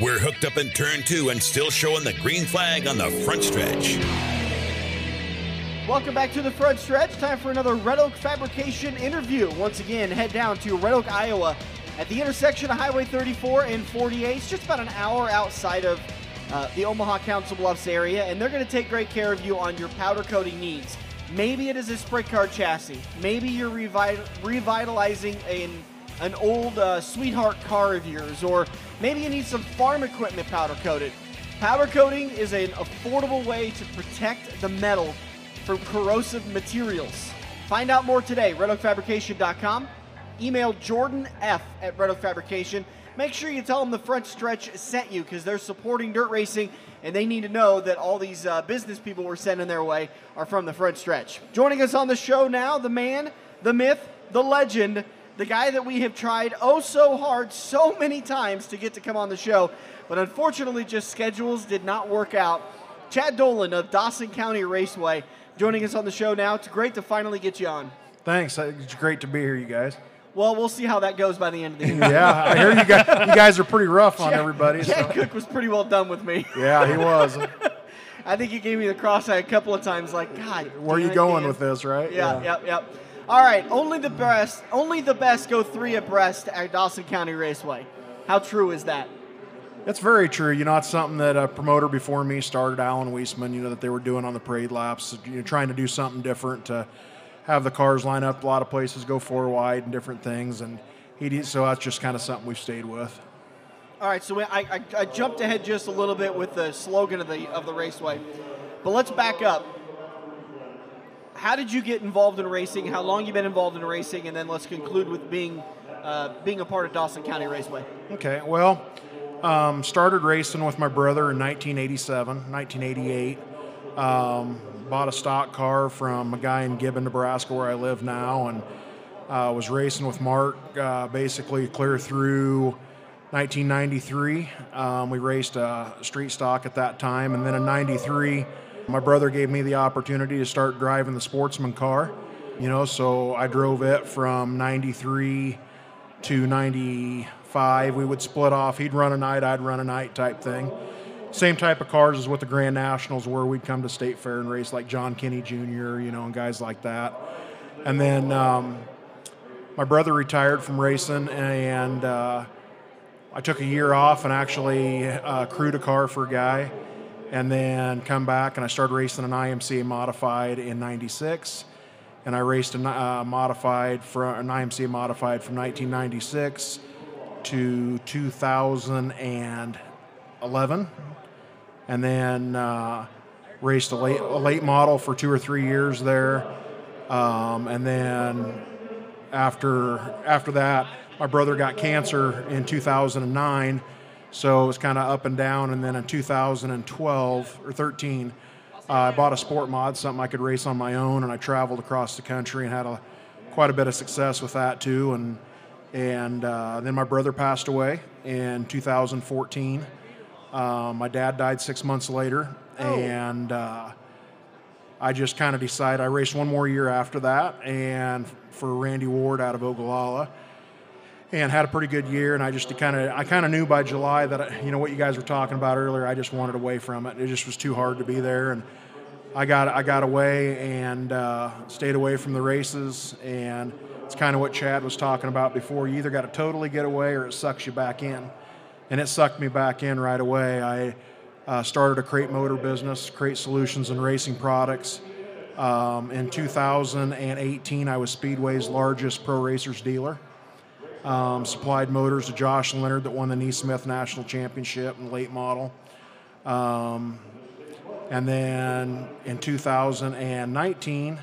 We're hooked up in turn two and still showing the green flag on the front stretch. Welcome back to the front stretch. Time for another Red Oak Fabrication interview. Once again, head down to Red Oak, Iowa, at the intersection of Highway 34 and 48. It's just about an hour outside of uh, the Omaha Council Bluffs area, and they're going to take great care of you on your powder coating needs. Maybe it is a sprint car chassis. Maybe you're revi- revitalizing an, an old uh, sweetheart car of yours, or maybe you need some farm equipment powder coated. Powder coating is an affordable way to protect the metal from corrosive materials. Find out more today, redoakfabrication.com. Email Jordan F at Red Oak Fabrication. Make sure you tell them the front stretch sent you because they're supporting dirt racing and they need to know that all these uh, business people we're sending their way are from the front stretch. Joining us on the show now, the man, the myth, the legend, the guy that we have tried oh so hard so many times to get to come on the show, but unfortunately just schedules did not work out. Chad Dolan of Dawson County Raceway joining us on the show now. It's great to finally get you on. Thanks. It's great to be here, you guys. Well, we'll see how that goes by the end of the year. yeah, I hear you guys. You guys are pretty rough on everybody. Chad so. Cook was pretty well done with me. Yeah, he was. I think he gave me the cross eye a couple of times. Like, God, where are you going with this, right? Yeah, yeah, yep, yep. All right, only the best, only the best go three abreast at Dawson County Raceway. How true is that? That's very true. You know, it's something that a promoter before me started, Alan Weisman. You know that they were doing on the parade laps. You know, trying to do something different to have the cars line up. A lot of places go four wide and different things, and he did, so that's just kind of something we've stayed with. All right, so I, I, I, jumped ahead just a little bit with the slogan of the of the raceway, but let's back up. How did you get involved in racing? How long you been involved in racing? And then let's conclude with being uh, being a part of Dawson County Raceway. Okay, well, um, started racing with my brother in 1987, 1988. Um, bought a stock car from a guy in Gibbon, Nebraska, where I live now, and uh, was racing with Mark uh, basically clear through 1993. Um, we raced a street stock at that time, and then in '93, my brother gave me the opportunity to start driving the sportsman car. You know, so I drove it from '93 to '95. We would split off. He'd run a night, I'd run a night type thing. Same type of cars as with the Grand Nationals, where we'd come to State Fair and race like John Kinney Jr., you know, and guys like that. And then um, my brother retired from racing, and uh, I took a year off and actually uh, crewed a car for a guy, and then come back and I started racing an IMCA modified in '96, and I raced a uh, modified for an IMCA modified from 1996 to 2011, and then uh, raced a late a late model for two or three years there, um, and then after after that my brother got cancer in 2009, so it was kind of up and down. And then in 2012 or 13, uh, I bought a sport mod, something I could race on my own, and I traveled across the country and had a, quite a bit of success with that too. And and uh, then my brother passed away in 2014. Um, my dad died six months later, oh. and uh, I just kind of decided I raced one more year after that, and for Randy Ward out of Ogallala and had a pretty good year. And I just kind of I kind of knew by July that you know what you guys were talking about earlier. I just wanted away from it. It just was too hard to be there, and I got I got away and uh, stayed away from the races. And it's kind of what Chad was talking about before. You either got to totally get away or it sucks you back in, and it sucked me back in right away. I uh, started a crate motor business, Crate Solutions and Racing Products. Um, in 2018, I was Speedway's largest pro racers dealer. Um, supplied motors to Josh Leonard that won the NeSmith National Championship in late model. Um, and then in 2019,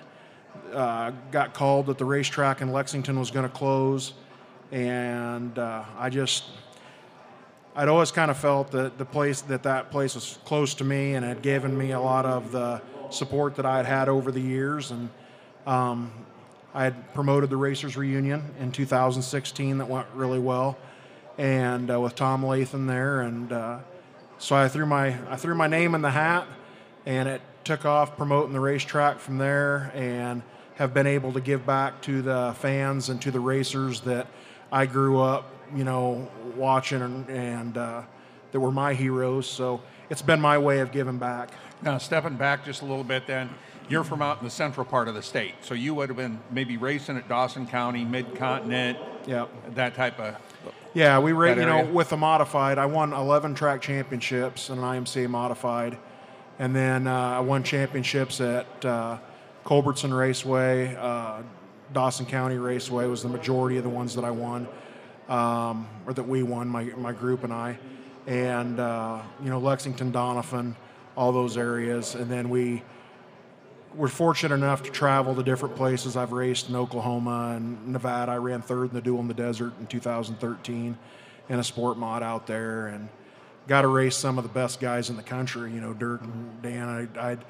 uh, got called that the racetrack in Lexington was going to close. And uh, I just, I'd always kind of felt that the place, that that place was close to me and had given me a lot of the support that I had had over the years. And um, I had promoted the Racers Reunion in 2016 that went really well, and uh, with Tom Lathan there, and uh, so I threw my I threw my name in the hat, and it took off promoting the racetrack from there, and have been able to give back to the fans and to the racers that I grew up, you know, watching and, and uh, that were my heroes. So it's been my way of giving back. Now, stepping back just a little bit, then you're from out in the central part of the state, so you would have been maybe racing at Dawson County, Mid Continent, Yep. that type of. Yeah, we That you know, with the modified, I won 11 track championships in an IMCA modified. And then uh, I won championships at uh, Culbertson Raceway, uh, Dawson County Raceway was the majority of the ones that I won, um, or that we won, my, my group and I. And, uh, you know, Lexington, Doniphan, all those areas. And then we were fortunate enough to travel to different places. I've raced in Oklahoma and Nevada. I ran third in the Duel in the Desert in 2013 in a sport mod out there, and got to race some of the best guys in the country. You know, Dirk and mm-hmm. Dan. I, I'd,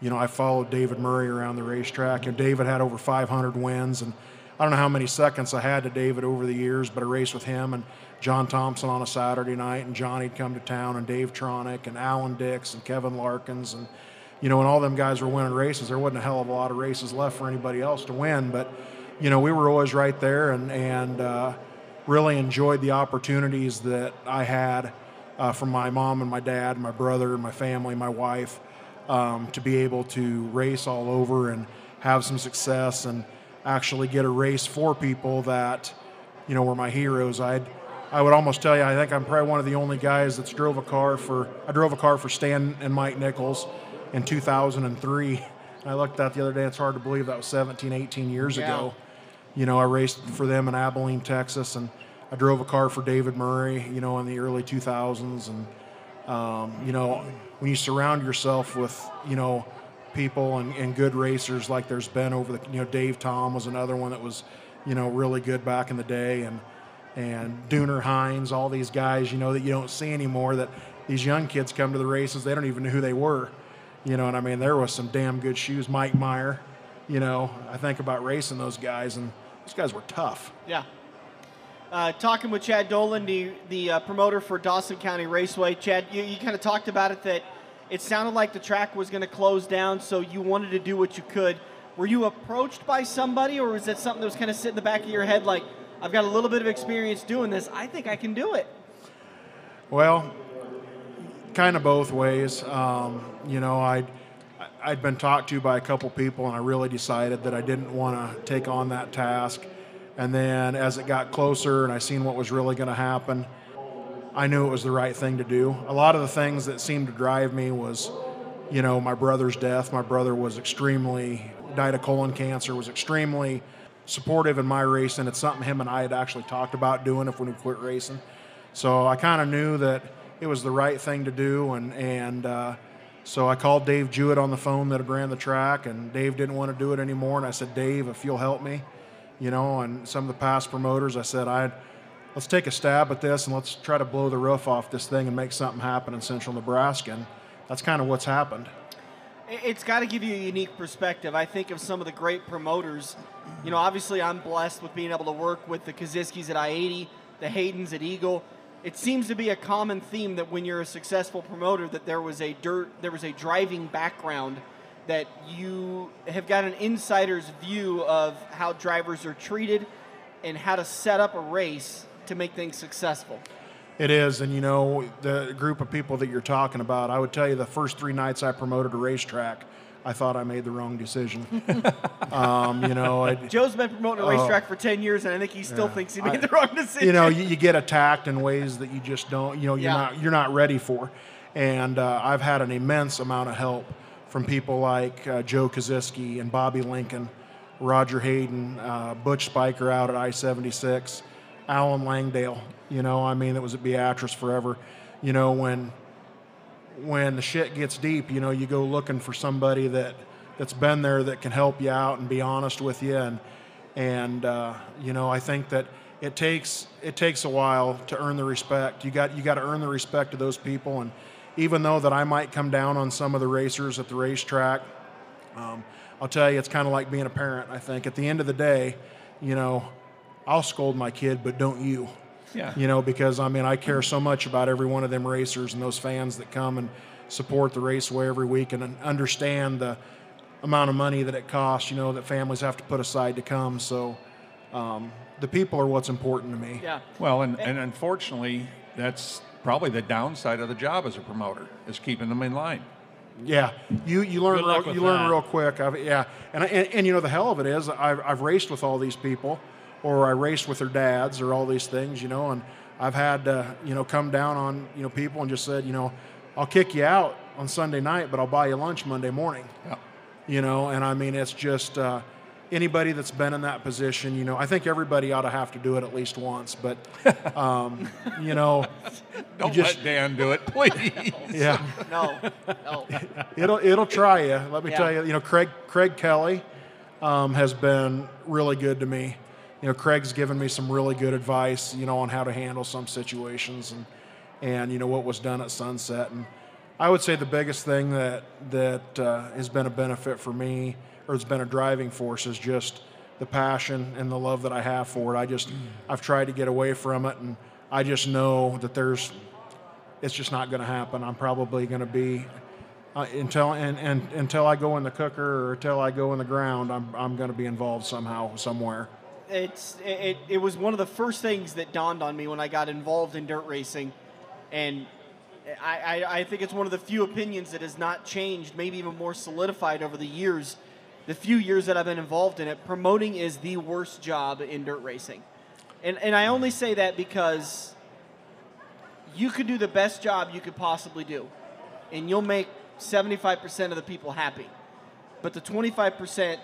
you know, I followed David Murray around the racetrack, and David had over 500 wins, and I don't know how many seconds I had to David over the years, but I raced with him and John Thompson on a Saturday night, and Johnny'd come to town, and Dave Tronick, and Alan Dix, and Kevin Larkins, and you know, when all them guys were winning races, there wasn't a hell of a lot of races left for anybody else to win. But, you know, we were always right there and, and uh, really enjoyed the opportunities that I had uh, from my mom and my dad, my brother, my family, my wife, um, to be able to race all over and have some success and actually get a race for people that, you know, were my heroes. I'd, I would almost tell you, I think I'm probably one of the only guys that's drove a car for, I drove a car for Stan and Mike Nichols in 2003. And I looked at that the other day. It's hard to believe that was 17, 18 years Yeah. ago. You know, I raced for them in Abilene, Texas, and I drove a car for David Murray. You know, in the early 2000s, and um, you know, when you surround yourself with you know people and, and good racers like there's been over the you know Dave Tom was another one that was you know really good back in the day, and and Dooner Hines, all these guys you know that you don't see anymore. That these young kids come to the races, they don't even know who they were. You know, and I mean, there was some damn good shoes. Mike Meyer, you know, I think about racing those guys, and those guys were tough. Yeah. Uh, talking with Chad Dolan, the, the uh, promoter for Dawson County Raceway. Chad, you, you kind of talked about it that it sounded like the track was going to close down, so you wanted to do what you could. Were you approached by somebody, or was that something that was kind of sitting in the back of your head like, I've got a little bit of experience doing this. I think I can do it. Well, kind of both ways. Um, you know, I'd, I'd been talked to by a couple people, and I really decided that I didn't want to take on that task. And then as it got closer and I seen what was really going to happen, I knew it was the right thing to do. A lot of the things that seemed to drive me was, you know, my brother's death. My brother was extremely, died of colon cancer, was extremely supportive in my racing. It's something him and I had actually talked about doing if we quit racing. So I kind of knew that it was the right thing to do, and and uh, so I called Dave Jewett on the phone that had ran the track, and Dave didn't want to do it anymore. And I said, Dave, if you'll help me, you know, and some of the past promoters, I said, I'd let's take a stab at this and let's try to blow the roof off this thing and make something happen in Central Nebraska. And that's kind of what's happened. It- It's got to give you a unique perspective. I think of some of the great promoters. You know, obviously, I'm blessed with being able to work with the Kosiskis at I 80, the Haydens at Eagle. It seems to be a common theme that when you're a successful promoter, that there was a dirt, there was a driving background, that you have got an insider's view of how drivers are treated and how to set up a race to make things successful. It is, and you know, the group of people that you're talking about, I would tell you the first three nights I promoted a racetrack, I thought I made the wrong decision. um, you know, I, Joe's been promoting a racetrack for 10 years, and I think he still thinks he made the wrong decision. you know, you, you get attacked in ways that you just don't, you know, you're Yeah. not you're not ready for. And uh, I've had an immense amount of help from people like uh, Joe Kosiski and Bobby Lincoln, Roger Hayden, uh, Butch Spiker out at I-76, Alan Langdale. You know, I mean, it was at Beatrice forever. You know, when when the shit gets deep, you know, you go looking for somebody that that's been there that can help you out and be honest with you and and uh, you know, I think that it takes it takes a while to earn the respect. You got you got to earn the respect of those people and even though that I might come down on some of the racers at the racetrack, um, I'll tell you, it's kind of like being a parent. I think at the end of the day, you know, I'll scold my kid, but don't you? Yeah. You know, because I mean, I care so much about every one of them racers and those fans that come and support the raceway every week and understand the amount of money that it costs. You know, that families have to put aside to come. So, um, the people are what's important to me. yeah. Well, and, and unfortunately, that's probably the downside of the job as a promoter is keeping them in line. Yeah, you you learn real, with you learn real quick. I've, yeah, and, and and you know the hell of it is I've I've raced with all these people, or I raced with their dads, or all these things, you know, and I've had to you know come down on you know people and just said you know I'll kick you out on Sunday night, but I'll buy you lunch Monday morning. Yeah. You know, and I mean it's just uh, anybody that's been in that position. You know, I think everybody ought to have to do it at least once, but um, you know, Don't just- let Dan do it, please. yeah. No, no. it'll it'll try you. Let me Yeah. tell you. You know, Craig Craig Kelly um, has been really good to me. You know, Craig's given me some really good advice. You know, on how to handle some situations and and you know what was done at Sunset. And I would say the biggest thing that that uh, has been a benefit for me, or has been a driving force, is just the passion and the love that I have for it. I just I've tried to get away from it, and I just know that there's it's just not going to happen. I'm probably going to be uh, until and, and until I go in the cooker or until I go in the ground. I'm I'm going to be involved somehow somewhere. It's it, it was one of the first things that dawned on me when I got involved in dirt racing, and I, I, I think it's one of the few opinions that has not changed, maybe even more solidified over the years, the few years that I've been involved in it. Promoting is the worst job in dirt racing, and and I only say that because you could do the best job you could possibly do, and you'll make 75% of the people happy, but the 25%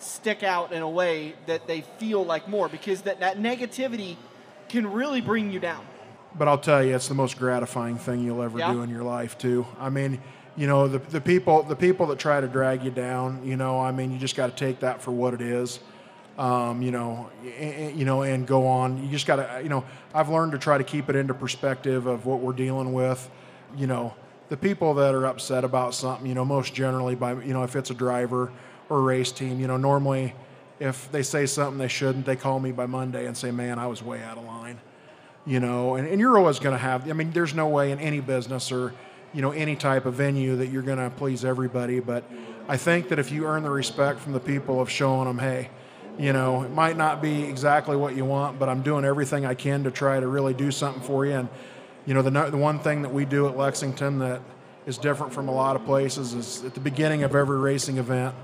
stick out in a way that they feel like more because that, that negativity can really bring you down. But I'll tell you, it's the most gratifying thing you'll ever Yeah. do in your life too. I mean, you know, the the people the people that try to drag you down. You know, I mean, you just got to take that for what it is. Um, you know, and, you know, and go on. You just got to, you know, I've learned to try to keep it into perspective of what we're dealing with. You know, the people that are upset about something, you know, most generally by, you know, if it's a driver or race team, you know, normally if they say something they shouldn't, they call me by Monday and say, man, I was way out of line you know? And, and you're always going to have i mean there's no way in any business or you know any type of venue that you're going to please everybody but i think that if you earn the respect from the people of showing them hey you know it might not be exactly what you want but i'm doing everything i can to try to really do something for you. And you know the, the one thing that we do at lexington that is different from a lot of places is at the beginning of every racing event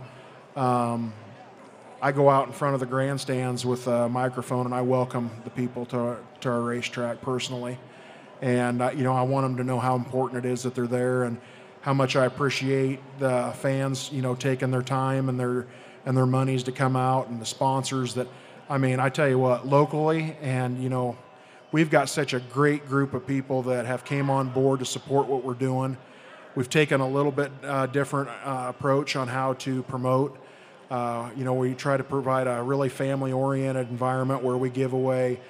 I go out in front of the grandstands with a microphone and I welcome the people to our, to our racetrack personally. And, uh, you know, I want them to know how important it is that they're there and how much I appreciate the fans, you know, taking their time and their, and their monies to come out and the sponsors that, I mean, I tell you what, locally and, you know, we've got such a great group of people that have came on board to support what we're doing. We've taken a little bit uh, different uh, approach on how to promote. Uh, you know, we try to provide a really family-oriented environment where we give away.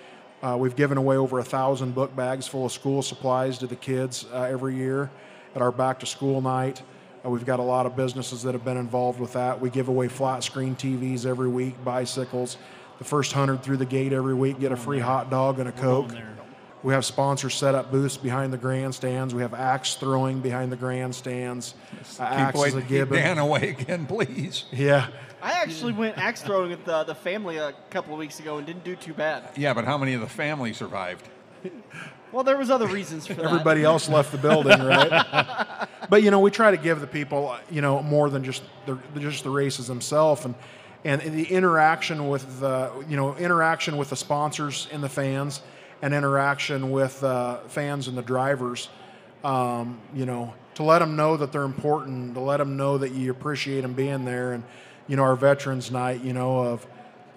Uh, we've given away over a thousand book bags full of school supplies to the kids uh, every year at our back-to-school night. Uh, we've got a lot of businesses that have been involved with that. We give away flat screen TVs every week, bicycles. The first hundred through the gate every week get a free hot dog and a coke. There. We have sponsors set up booths behind the grandstands. We have axe throwing behind the grandstands. Uh, Keep, axes away, a gibbon. Dan away again, please. Yeah. I actually went axe throwing with the, the family a couple of weeks ago and didn't do too bad. Yeah, but how many of the family survived? Well, there was other reasons for that. Everybody else left the building, right? but you know, we try to give the people, you know, more than just the just the races themselves, and and the interaction with the, you know, interaction with the sponsors and the fans, and interaction with uh, fans and the drivers. Um, you know, to let them know that they're important, to let them know that you appreciate them being there, and you know, our Veterans Night, you know, of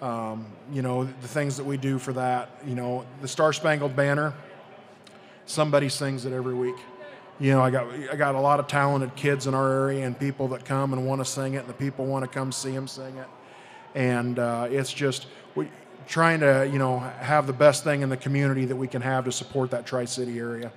um, you know the things that we do for that. You know, the Star Spangled Banner somebody sings it every week. You know, I got I got a lot of talented kids in our area and people that come and want to sing it, and the people want to come see them sing it. And uh, it's just we trying to you know have the best thing in the community that we can have to support that Tri City area.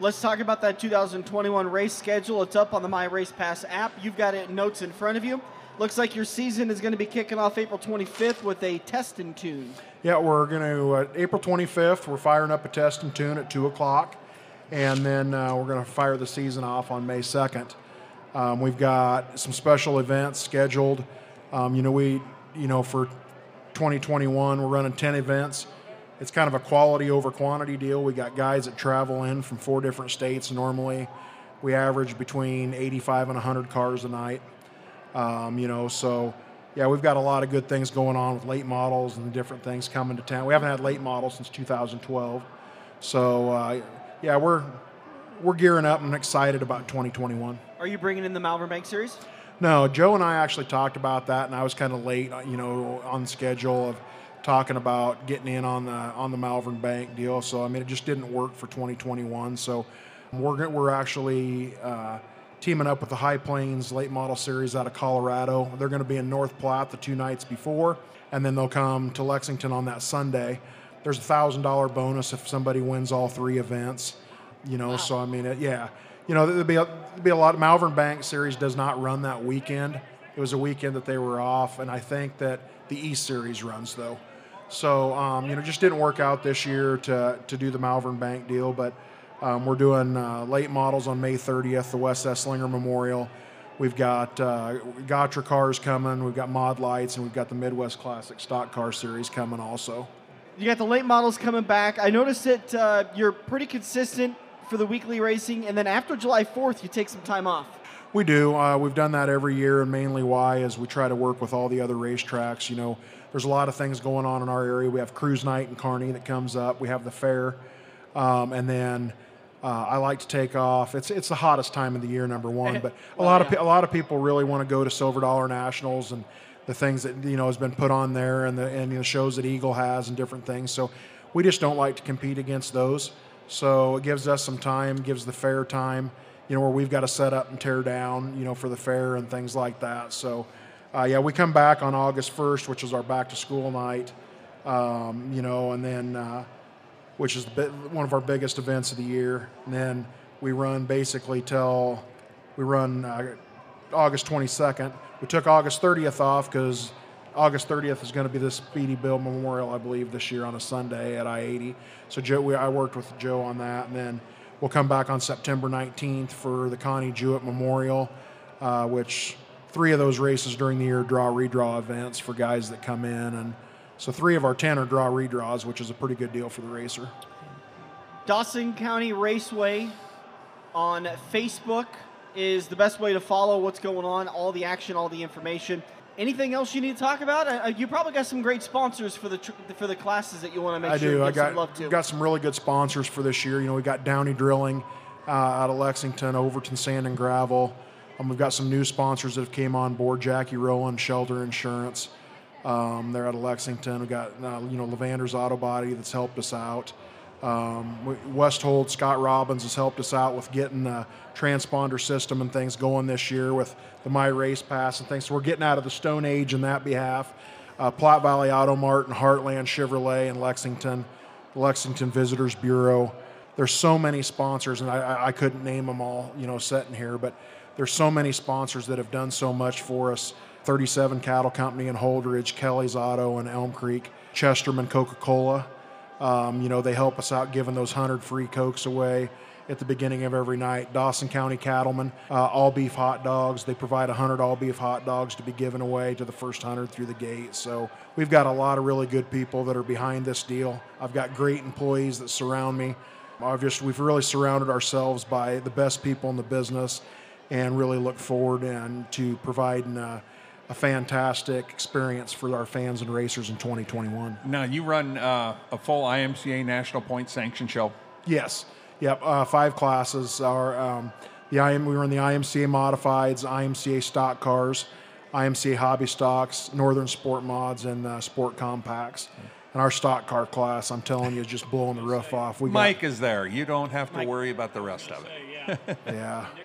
Let's talk about that 2021 race schedule. It's up on the My Race Pass app. You've got it notes in front of you. Looks like your season is going to be kicking off April 25th with a test and tune. Yeah, we're going to uh, April 25th. We're firing up a test and tune at two o'clock, and then uh, we're going to fire the season off on May 2nd. Um, we've got some special events scheduled. Um, you know, we you know for 2021 we're running 10 events it's kind of a quality over quantity deal. We got guys that travel in from four different states normally. We average between 85 and 100 cars a night. Um, you know, so yeah, we've got a lot of good things going on with late models and different things coming to town. We haven't had late models since 2012, so uh, yeah, we're we're gearing up and excited about 2021. Are you bringing in the Malvern Bank Series? No, Joe and I actually talked about that, and I was kind of late, uh, you know, on schedule of talking about getting in on the on the Malvern Bank deal. So I mean, it just didn't work for 2021. So we're we're actually uh, teaming up with the High Plains Late Model Series out of Colorado. They're going to be in North Platte the two nights before, and then they'll come to Lexington on that Sunday. There's a thousand dollar bonus if somebody wins all three events. You know, wow. so I mean, it, yeah, you know, there'll be a, there'll be a lot. Malvern Bank Series does not run that weekend. It was a weekend that they were off, and I think that the East Series runs though. So um, you know, just didn't work out this year to to do the Malvern Bank deal, but um, we're doing uh, late models on May 30th, the West Esslinger Memorial. We've got uh, Gatra cars coming. We've got mod lights, and we've got the Midwest Classic Stock Car Series coming also. You got the late models coming back. I noticed that uh, you're pretty consistent for the weekly racing, and then after July 4th, you take some time off. We do. Uh, we've done that every year, and mainly why is we try to work with all the other racetracks. You know, there's a lot of things going on in our area. We have Cruise Night in Kearney that comes up. We have the fair, um, and then uh, I like to take off. It's it's the hottest time of the year, number one. But a lot yeah. of a lot of people really want to go to Silver Dollar Nationals and the things that you know has been put on there, and the and the shows that Eagle has and different things. So we just don't like to compete against those. So it gives us some time, gives the fair time, you know, where we've got to set up and tear down, you know, for the fair and things like that. So uh, yeah, we come back on August 1st, which is our back to school night, um, you know, and then, uh, which is one of our biggest events of the year. And then we run basically till we run uh, August 22nd. We took August 30th off because August 30th is going to be the Speedy Bill Memorial, I believe, this year on a Sunday at I-80. So Joe, we, I worked with Joe on that, and then we'll come back on September 19th for the Connie Jewett Memorial, uh, which three of those races during the year draw redraw events for guys that come in, and so three of our ten are draw redraws, which is a pretty good deal for the racer. Dawson County Raceway on Facebook is the best way to follow what's going on, all the action, all the information. Anything else you need to talk about? Uh, you probably got some great sponsors for the tr- for the classes that you want to make I sure do. you I got some love to. got some really good sponsors for this year. You know, we got Downey Drilling uh, out of Lexington, Overton Sand and Gravel. Um, we've got some new sponsors that have came on board: Jackie Rowland, Shelter Insurance. Um, they're out of Lexington. We've got uh, you know Levander's Auto Body that's helped us out. Um, Westhold, Scott Robbins has helped us out with getting the transponder system and things going this year with the My Race Pass and things. So we're getting out of the Stone Age in that behalf. Uh, Platte Valley Auto Mart and Heartland Chevrolet in Lexington, Lexington Visitors Bureau. There's so many sponsors, and I, I couldn't name them all, you know, sitting here, but there's so many sponsors that have done so much for us 37 Cattle Company in Holdrege, Kelly's Auto in Elm Creek, Chesterman Coca Cola. Um, you know, they help us out giving those 100 free Cokes away at the beginning of every night. Dawson County Cattlemen, uh, all beef hot dogs. They provide 100 all beef hot dogs to be given away to the first 100 through the gate. So we've got a lot of really good people that are behind this deal. I've got great employees that surround me. I've just, we've really surrounded ourselves by the best people in the business and really look forward and to providing a, a fantastic experience for our fans and racers in 2021. Now you run uh, a full IMCA National Point Sanction show. Yes. Yep. Uh, five classes are um, the IM. We run the IMCA modifieds, IMCA stock cars, IMCA hobby stocks, Northern Sport mods, and uh, Sport compacts. And our stock car class, I'm telling you, is just blowing the roof off. We Mike got, is there. You don't have to Mike, worry about the rest of it. yeah.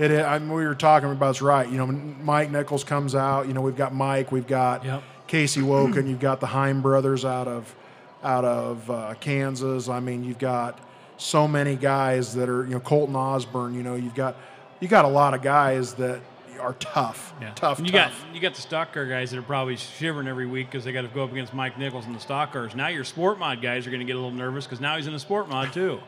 It, I mean, we were talking about it's right. You know, Mike Nichols comes out. You know, we've got Mike, we've got yep. Casey Woken, you've got the Heim brothers out of out of uh, Kansas. I mean, you've got so many guys that are you know Colton Osborne. You know, you've got you got a lot of guys that are tough, yeah. tough. And you tough. got you got the stock car guys that are probably shivering every week because they got to go up against Mike Nichols and the stock cars. Now your sport mod guys are going to get a little nervous because now he's in the sport mod too.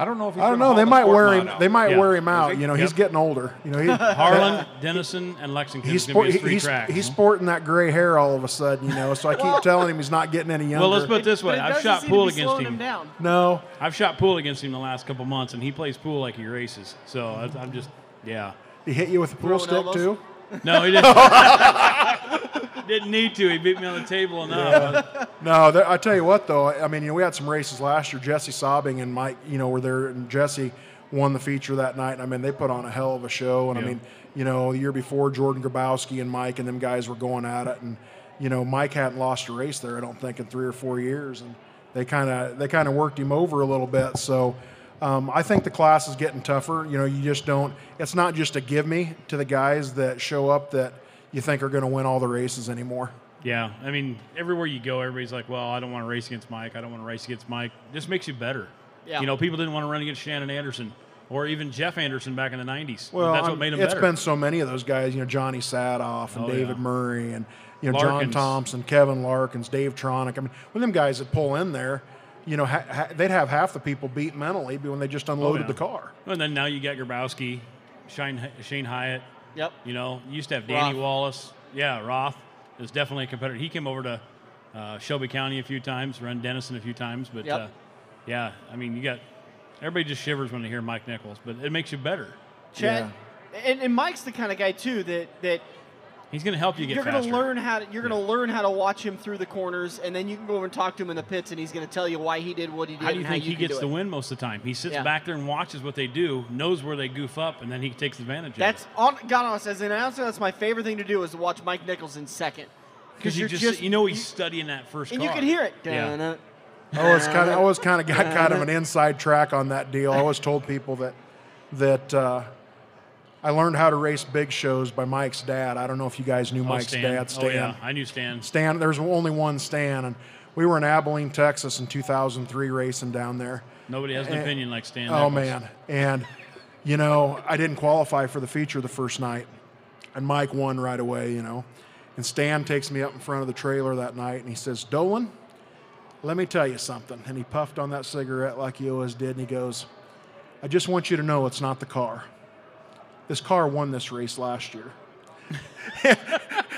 I don't know if he's I don't know. They haul the might wear him. out. They might Yeah. wear him out. he? You know, he's getting older. You know, he, Harlan, Denison, and Lexington he's is be sport, his three he's, tracks. he's sporting that gray hair all of a sudden. You know, so I keep telling him he's not getting any younger. well, let's put it this But way: it I've shot pool against him. him down. no. I've shot pool against him the last couple months, and he plays pool like he races. So I- I'm just, yeah. He hit you with a pool Throwing stick elbows? too. No, he didn't. didn't need to. He beat me on the table enough. No, there, I tell you what though. I mean, you know, we had some races last year. Jesse Sobbing and Mike, you know, were there, and Jesse won the feature that night. And I mean, they put on a hell of a show. And I mean, you know, the year before, Jordan Grabowski and Mike and them guys were going at it, and you know, Mike hadn't lost a race there. I don't think in three or four years, and they kind of they kind of worked him over a little bit. So. Um, I think the class is getting tougher. You know, you just don't. It's not just a give me to the guys that show up that you think are going to win all the races anymore. Yeah, I mean, everywhere you go, everybody's like, "Well, I don't want to race against Mike. I don't want to race against Mike." Just makes you better. Yeah. You know, people didn't want to run against Shannon Anderson or even Jeff Anderson back in the '90s. Well, that's what I'm- made him it's better. been so many of those guys. You know, Johnny Saathoff and Oh, David yeah. Murray and you know John Thompson, Kevin Larkins, Dave Tronic. I mean, when them guys that pull in there, you know, ha- ha- they'd have half the people beat mentally when they just oh, unloaded Oh, yeah. the car. and then now you got Grabowski, Shane, Shane Hyatt. Yep. You know, you used to have Danny Roth. Wallace. Yeah, Roth is definitely a competitor. He came over to uh, Shelby County a few times, run Denison a few times, but Yep. uh, yeah, I mean, you got everybody just shivers when they hear Mike Nichols, but it makes you better. Chad, and, and Mike's the kind of guy too that that He's going to help you get you're going to learn how to you're going to learn how to watch him through the corners, and then you can go over and talk to him in the pits, and he's going to tell you why he did what he did. How do you and think how you he gets the win most of the time? He sits Yeah. back there and watches what they do, knows where they goof up, and then he takes advantage of That's it. on God honest as an announcer. That's my favorite thing to do is to watch Mike Nichols in second Because you you're just, you know he's studying that first and car. you can hear it. Yeah. I always kind of, I always kind of got kind of an inside track on that deal. I always told people that that uh, I learned how to race big shows by Mike's dad. I don't know if you guys knew Oh, Mike's Stan. dad, oh, Stan. Oh yeah, I knew Stan. Stan, there's only one Stan, and we were in Abilene, Texas in 2003 racing down there. Nobody has an opinion like Stan. Oh Nichols. man, and you know I didn't qualify for the feature the first night, and Mike won right away. You know, and Stan takes me up in front of the trailer that night, and he says, "Dolan, let me tell you something." And he puffed on that cigarette like he always did, and he goes, "I just want you to know it's not the car. This car won this race last year."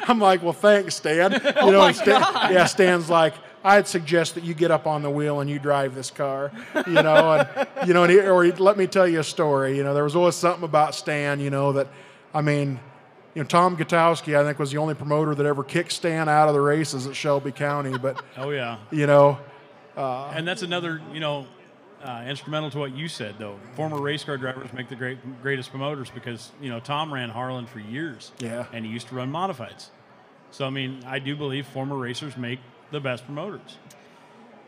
I'm like, well, thanks, Stan. You Oh know, and Stan, yeah, Stan's like, I'd suggest that you get up on the wheel and you drive this car. You know, and you know, and he, or he, let me tell you a story. You know, there was always something about Stan. You know that, I mean, you know, Tom Gutowski, I think, was the only promoter that ever kicked Stan out of the races at Shelby County. But Oh yeah, you know, and that's another you know uh, instrumental to what you said though. Former race car drivers make the great greatest promoters because you know Tom ran Harlan for years. Yeah. and he used to run modifieds. So I mean, I do believe former racers make the best promoters.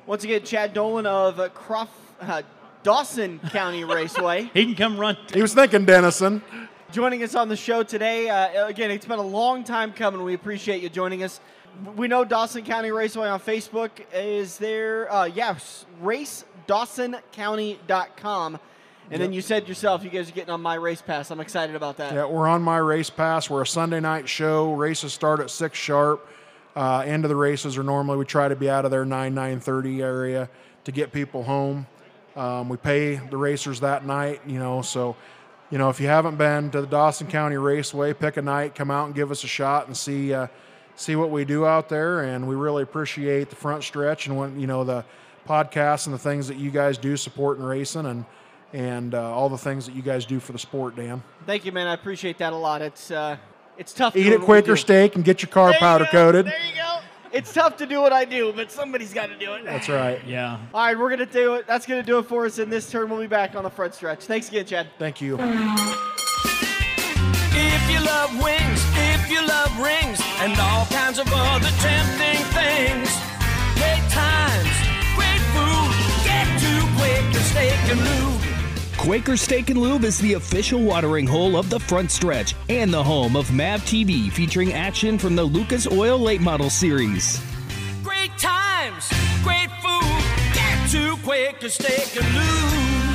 Once again, Chad Dolan of uh, Croft, uh, Dawson County Raceway. He can come run. he was thinking Denison. joining us on the show today. Uh, again, it's been a long time coming. We appreciate you joining us. We know Dawson County Raceway on Facebook is there. Uh, yes, racedawsoncounty.com. And then you said yourself, you guys are getting on my race pass. I'm excited about that. Yeah, we're on my race pass. We're a Sunday night show. Races start at six sharp. Uh, end of the races are normally we try to be out of there nine nine thirty area to get people home. Um, we pay the racers that night, you know. So, you know, if you haven't been to the Dawson County Raceway, pick a night, come out and give us a shot and see uh, see what we do out there. And we really appreciate the front stretch and when you know the podcasts and the things that you guys do supporting racing and and uh, all the things that you guys do for the sport, Dan. Thank you, man. I appreciate that a lot. It's uh, it's tough. Eat doing it Quaker steak and get your car There powder go. coated. There you go. It's tough to do what I do, but somebody's got to do it. That's right. Yeah, All right, we're gonna do it. That's gonna do it for us in this turn. We'll be back on the front stretch. Thanks again, Chad. Thank you. If you love wings, if you love rings, and all kinds of other tempting things, great times, great food, get to Quaker Steak and Lube. Quaker Steak and Lube is the official watering hole of the front stretch and the home of MAV TV featuring action from the Lucas Oil Late Model Series. Great times, great food, get to Quaker Steak and Lube.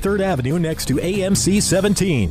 23rd Avenue next to AMC 17.